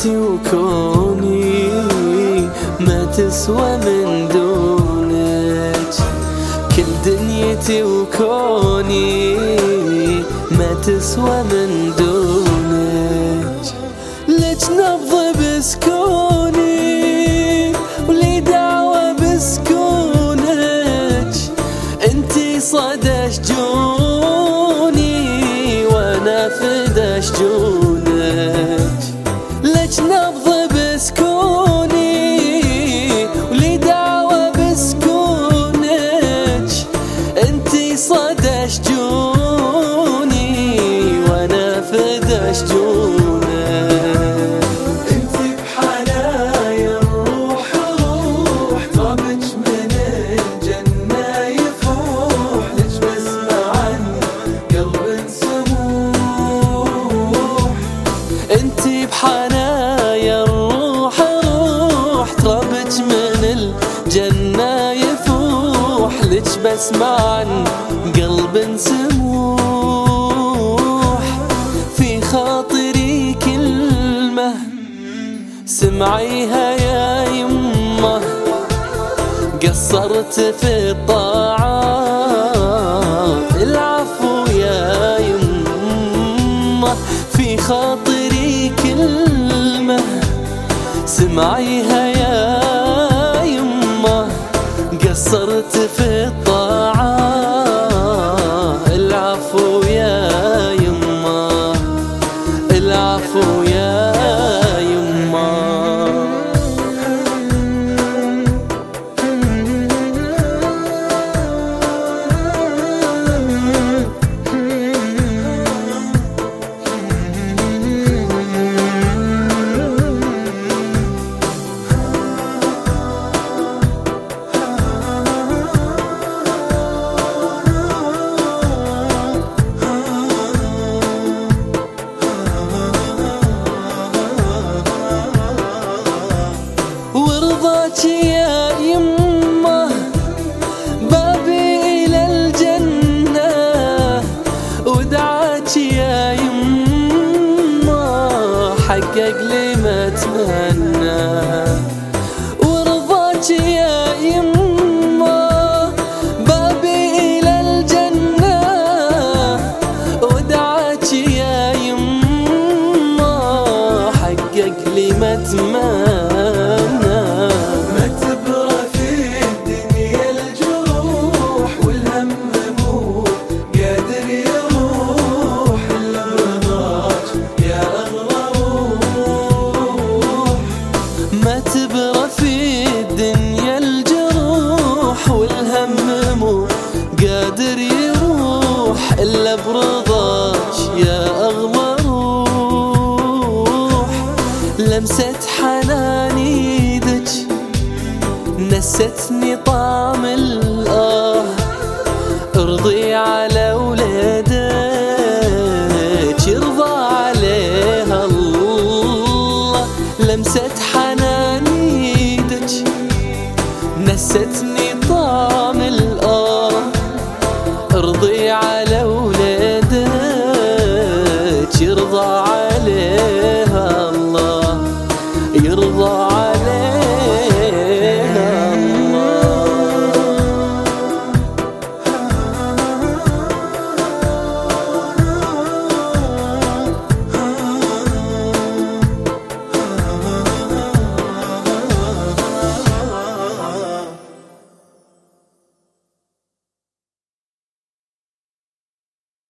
دنيتي وكوني ما تسوى من دونك. كل دنيتي وكوني ما تسوى من دونك. ليش نبض بسكوني؟ ولي دعوة بسكونك. انتي صدى صدى شجوني وأنا فدا شجونك انتي بحنايا الروح روح طابج من الجنة يفوح. عن قلب سموح. بحنايا الروح روح من الجنة يفوح. بسمع قلب سموح. في خاطري كلمة سمعيها يا يمه. قصرت في الطاعات العفو يا يمه. في خاطري كلمة سمعيها يا قصرت في الطاعات ورضاك يا بابي إلى الجنة ودعاك يا حقق لي إلا برضاش يا أغلى روح. لمسة حنان يدك نستني طعم الآه. ارضي على ولادك ارضى عليها الله. لمسة حنان يدك نستني طعم الآه.